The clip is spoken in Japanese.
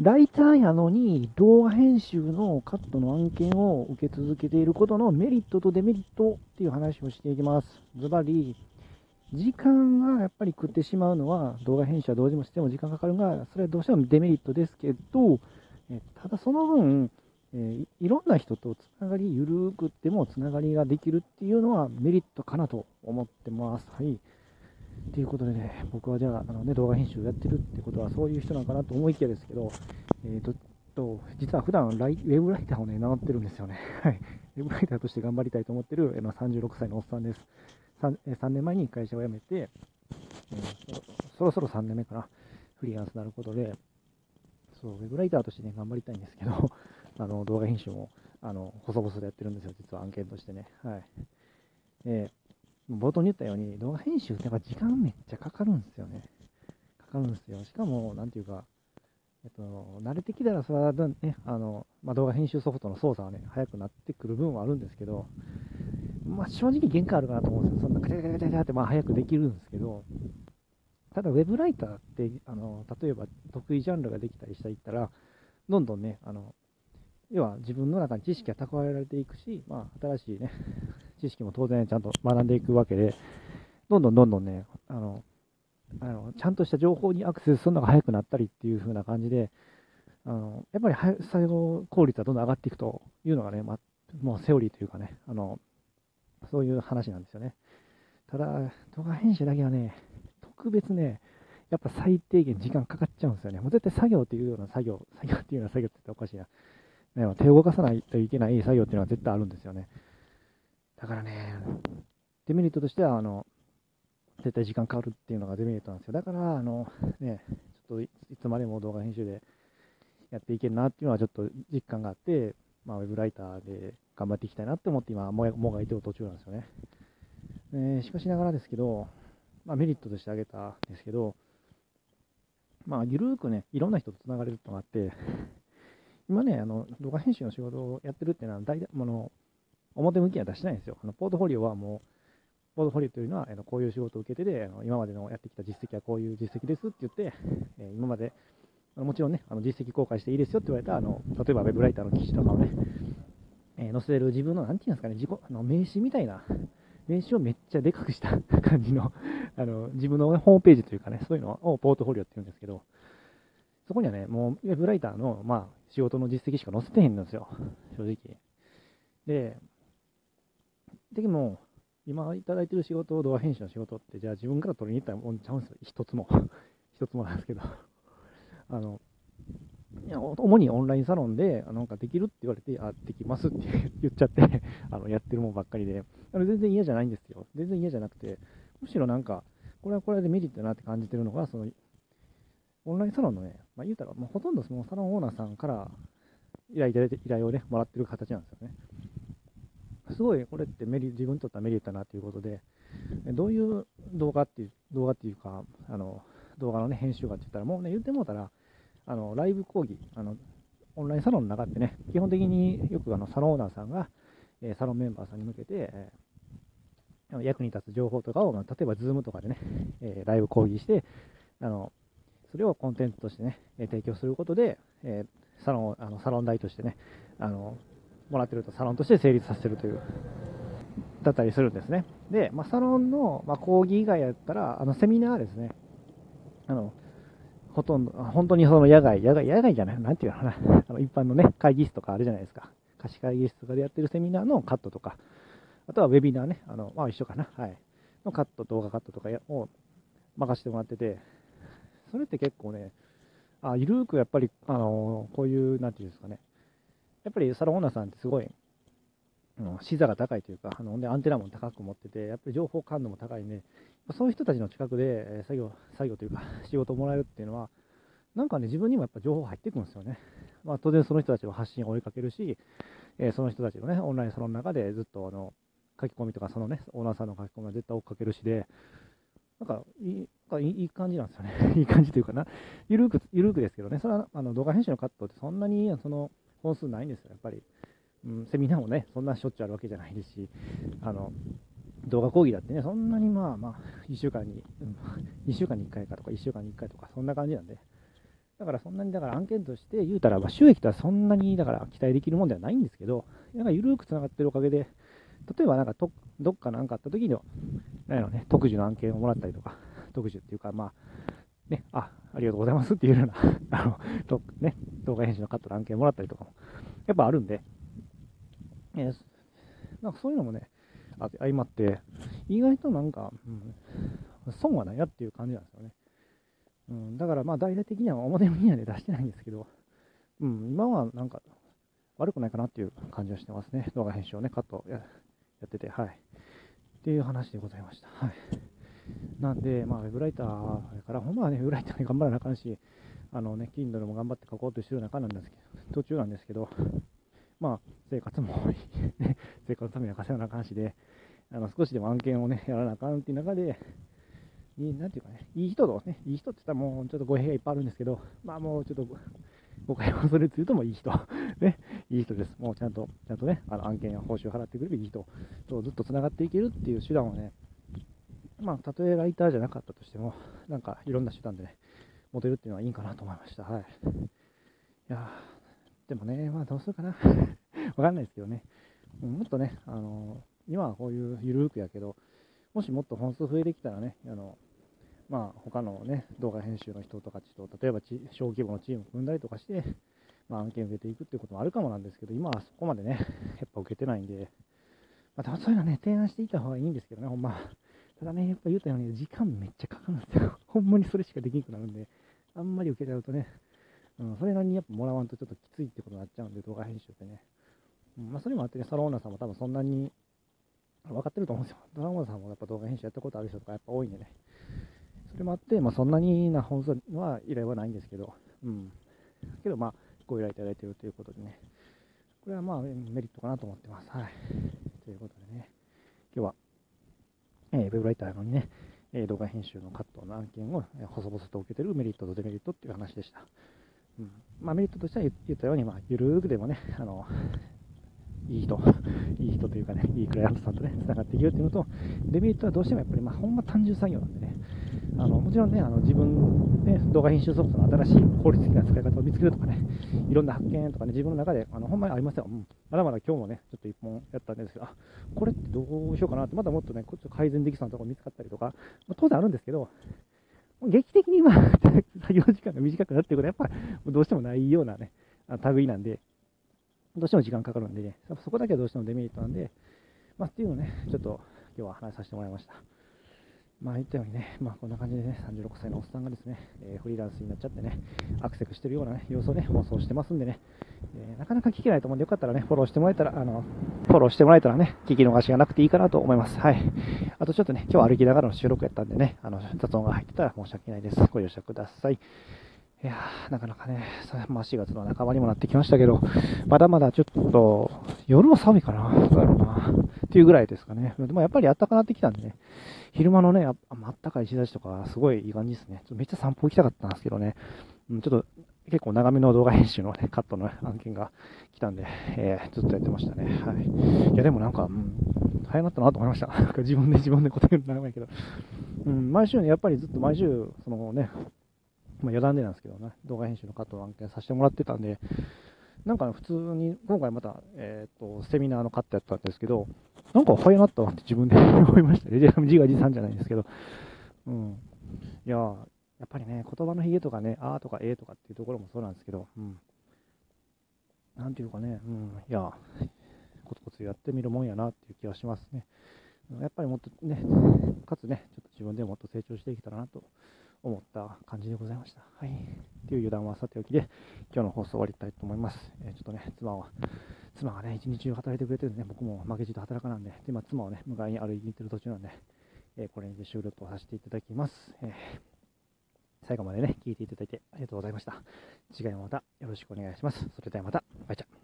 ライターやのに動画編集のカットの案件を受け続けていることのメリットとデメリットっていう話をしていきます。ズバリ、時間がやっぱり食ってしまうのは動画編集はどうしても時間かかるが、それはどうしてもデメリットですけど、えただその分、えいろんな人とつながり、ゆるくってもつながりができるっていうのはメリットかなと思ってます。はい。ということでね、僕はじゃあ、あのね、動画編集をやってるってことはそういう人なのかなと思いきやですけど、えっ、ー、と、と実は普段ライウェブライターをね、名乗ってるんですよね。はい。ウェブライターとして頑張りたいと思ってる、まあ、36歳のおっさんです。3, 3年前に会社を辞めて、えー、そろそろ3年目かな、フリーランスになることで、そう、ウェブライターとしてね、頑張りたいんですけど、あの、動画編集も、あの、細々とやってるんですよ、実は案件としてね。はい。えー冒頭に言ったように、動画編集ってやっぱ時間めっちゃかかるんですよね。かかるんですよ。しかも、なんていうか、えっと、慣れてきたら、それはね、あの、まあ、動画編集ソフトの操作はね、早くなってくる分はあるんですけど、まあ、正直限界あるかなと思うんですよ。そんなガチャガチャガチャって、まあ、早くできるんですけど、ただ、ウェブライターって、あの、例えば得意ジャンルができたりしたら、らどんどんね、あの、要は自分の中に知識が蓄えられていくし、まあ、新しいね、知識も当然ちゃんと学んでいくわけで、どんどんどんどんね、あの、あのちゃんとした情報にアクセスするのが早くなったりっていう風な感じで、あのやっぱり作業効率はどんどん上がっていくというのがね、まもうセオリーというかね、あのそういう話なんですよね。ただ、動画編集だけはね、特別ね、やっぱ最低限時間かかっちゃうんですよね。もう絶対作業っていうような作業、作業っていうような作業って言ったらおかしいな。ね、手を動かさないといけない作業っていうのは絶対あるんですよね。だからね、デメリットとしては、あの、絶対時間かかるっていうのがデメリットなんですよ。だから、あの、ね、ちょっといつまでも動画編集でやっていけるなっていうのはちょっと実感があって、まあ、ウェブライターで頑張っていきたいなって思って今、ももがいてる途中なんですよね。えしかしながらですけど、まあ、メリットとして挙げたんですけど、まあ、ゆるーくね、いろんな人とつながれるとがあって、今ね、あの動画編集の仕事をやってるっていうのは大体、もの表向きには出してないんですよ。あのポートフォリオはもう、ポートフォリオというのは、あのこういう仕事を受けてで、あの今までのやってきた実績はこういう実績ですって言って、えー、今まで、もちろんね、あの実績公開していいですよって言われたあの、例えばウェブライターの記事とかをね、えー、載せる自分の、なんていうんですかね、自己あの名刺みたいな、名刺をめっちゃでかくした 感じのあの自分の、ね、ホームページというかね、そういうのをポートフォリオって言うんですけど、そこにはね、もうウェブライターの、まあ、仕事の実績しか載せてへんんですよ、正直。で、でも、今いただいてる仕事、動画編集の仕事って、じゃあ自分から取りに行ったらもんちゃうんですよ。一つも。一つもなんですけど。あの、いや主にオンラインサロンで、なんかできるって言われて、あ、できますって言っちゃって あの、やってるもんばっかりで、あの全然嫌じゃないんですよ。全然嫌じゃなくて、むしろなんか、これはこれでメリットだなって感じてるのが、その、オンラインサロンのね、まあ、言うたら、もうほとんどそのサロンオーナーさんから依頼依頼をね、もらってる形なんですよね。すごいこれってメリ自分にとってはメリットだなということで、どういう動画っていう、動画っていうか、あの、動画のね、編集かって言ったら、もうね、言ってもうたら、あの、ライブ講義、あの、オンラインサロンの中ってね、基本的によくあの、サロンオーナーさんが、えサロンメンバーさんに向けて、え、役に立つ情報とかを、ま例えば、ズームとかでね、えライブ講義して、あの、それをコンテンツとしてね、提供することで、えサロン、あのサロン代としてね、あの、もらってるとサロンとして成立させてるという、だったりするんですね。で、まあ、サロンの、ま、講義以外やったら、あの、セミナーですね。あの、ほとんど、本当にその野外、野外、野外じゃない、なんていうのかな、あの一般のね、会議室とかあるじゃないですか。貸し会議室とかでやってるセミナーのカットとか、あとはウェビナーね、あの、まあ一緒かな、はい。のカット、動画カットとかを任せてもらってて、それって結構ね、あ、ゆるーくやっぱり、あの、こういう、なんていうんですかね、やっぱりサロンオーナーさんってすごい、うん、視座が高いというか、あのでアンテナも高く持ってて、やっぱり情報感度も高いんで、そういう人たちの近くで作業、作業というか、仕事をもらえるっていうのは、なんかね、自分にもやっぱ情報入ってくるんですよね。まあ、当然その人たちの発信を追いかけるし、えー、その人たちのね、オンラインサロンの中でずっとあの書き込みとか、そのね、オーナーさんの書き込みは絶対追っかけるしで、なんかいい、いい感じなんですよね。いい感じというかな。ゆるく、ゆるくですけどね、それはあの動画編集のカットってそんなにその本数ないんですよ、やっぱり。うん、セミナーもね、そんなしょっちゅうあるわけじゃないですし、あの、動画講義だってね、そんなにまあまあ、1週間に、うん、2週間に1回かとか、1週間に1回とか、そんな感じなんで、だからそんなに、だから案件として言うたら、ま、収益とはそんなに、だから期待できるもんではないんですけど、なんか緩くつながってるおかげで、例えばなんかと、どっかなんかあった時の、なんやろね、特需の案件をもらったりとか、特需っていうか、まあ、ね、あ、ありがとうございますっていうような、あの、とね、動画編集のカットの案件もらったりとかも、やっぱあるんで、えー、なんかそういうのもね、あ相まって、意外となんか、うん、損はないやっていう感じなんですよね。うん、だからまあ大々的には表向きにはね出してないんですけど、うん、今はなんか悪くないかなっていう感じはしてますね。動画編集をね、カットやってて、はい。っていう話でございました。はい。なんで、まあ、ウェブライターから、ほんまはね、ウェブライターに 頑張らなあかんし、あのね、Kindle も頑張って書こうとしてる中なんですけど、途中なんですけど、まあ、生活もね、生活のためには稼がなあかんしで、あの少しでも案件をね、やらなあかんっていう中で、いいなんていうかね、いい人とね、いい人って言ったらもうちょっと語弊がいっぱいあるんですけど、まあもうちょっと誤解を恐れつうともいい人、ね、いい人です。もうちゃんと、ちゃんとね、あの案件や報酬を払ってくれるいい人とずっと繋がっていけるっていう手段をね、まあ、たとえライターじゃなかったとしても、なんかいろんな手段でね、持てるっていうのはいいかなと思いました。はい。いやでもね、まあどうするかな。わかんないですけどね。もっとね、あの今はこういうゆるーくやけど、もしもっと本数増えてきたらね、あのまあ、他のね、動画編集の人とかと、例えば小規模のチームを組んだりとかして、まあ、案件を受けていくっていうこともあるかもなんですけど、今はそこまでね、やっぱ受けてないんで、まあ、そういうのはね、提案していた方がいいんですけどね、ほんま。ただね、やっぱ言うたように、時間めっちゃかかるんですよ。ほんまにそれしかできなくなるんで、あんまり受けちゃうとね、うん、それなりにやっぱもらわんとちょっときついってことになっちゃうんで、動画編集ってね。うん、まあ、それもあってね、サローナさんも多分そんなに分かってると思うんですよ。ドラゴンさんもやっぱ動画編集やったことある人とかやっぱ多いんでね。それもあって、まあ、そんなにな本数は依頼はないんですけど、うん。けど、まあ、ご依頼いただいているということでね、これはまあ、メリットかなと思ってます。はい。ということでね、今日は、えー、ウェブライターのにね、え動画編集のカットの案件を細々と受けてるメリットとデメリットっていう話でした。うんまあ、メリットとしては言ったように、まあ、ゆるーくでもね、あのいい人、いい人というかね、いいクライアントさんとね、繋がっていけるっていうのと、デメリットはどうしてもやっぱり、まあ、ほんま単純作業なんでね、あのもちろんね、あの自分、ね、動画編集ソフトの新しい効率的な使い方を見つけるとかね、いろんな発見とかね、自分の中で、あのほんまにありますよ。うん、まだまだ今日もね、ちょっと一本やったんですけど、あ、これってどうしようかなって、まだもっとね、こっち改善できそうなところ見つかったりとか、まあ、当然あるんですけど、劇的に今、作業時間が短くなっていることは、やっぱりどうしてもないようなね、類なんで、どうしても時間かかるんでね、そこだけはどうしてもデメリットなんで、まあ、っていうのをね、ちょっと今日は話させてもらいました。まあ言ったようにね、まあこんな感じでね、36歳のおっさんがですね、えー、フリーランスになっちゃってね、アクセスしてるようなね、様子をね、放送してますんでね、えー、なかなか聞けないと思うんで、よかったらね、フォローしてもらえたら、あの、フォローしてもらえたらね、聞き逃しがなくていいかなと思います。はい。あとちょっとね、今日歩きながらの収録やったんでね、あの、雑音が入ってたら申し訳ないです。ご容赦ください。いや、なかなかね、まあ、4月の半ばにもなってきましたけど、まだまだちょっと、夜は寒いかな、どうやろうな、っていうぐらいですかね。でもやっぱり暖かくなってきたんでね、昼間のね、あったかい日差しとか、すごいいい感じですね。めっちゃ散歩行きたかったんですけどね、うん、ちょっと結構長めの動画編集のね、カットの 案件が来たんで、えー、ずっとやってましたね。はい。いや、でもなんか、うん、早なったなと思いました。なんか自分で自分で答えるの長いけど。うん、毎週ね、やっぱりずっと毎週、そのね、まあ、余談でなんですけどね、動画編集のカットの案件させてもらってたんで、なんか、普通に、今回また、えっ、ー、と、セミナーのカットやったんですけど、なんか早なったなって自分で 思いましたね。自画自賛じゃないんですけど。うん。いや、やっぱりね、言葉のヒゲとかね、あーとかえーとかっていうところもそうなんですけど、うん。なんていうかね、うん、いや、コツコツやってみるもんやなっていう気はしますね。やっぱりもっとね、かつね、ちょっと自分でもっと成長していけたらなと思った感じでございました。はい。っていう余談はさておきで、今日の放送終わりたいと思います。えー、ちょっとね、妻は、妻がね、一日中働いてくれてるんで、ね、僕も負けじと働かなんで、で、今、妻をね、迎えに歩いている途中なんで、えー、これにて終了とさせていただきます。えー、最後までね、聞いていただいてありがとうございました。次回もまたよろしくお願いします。それではまた、バイチャ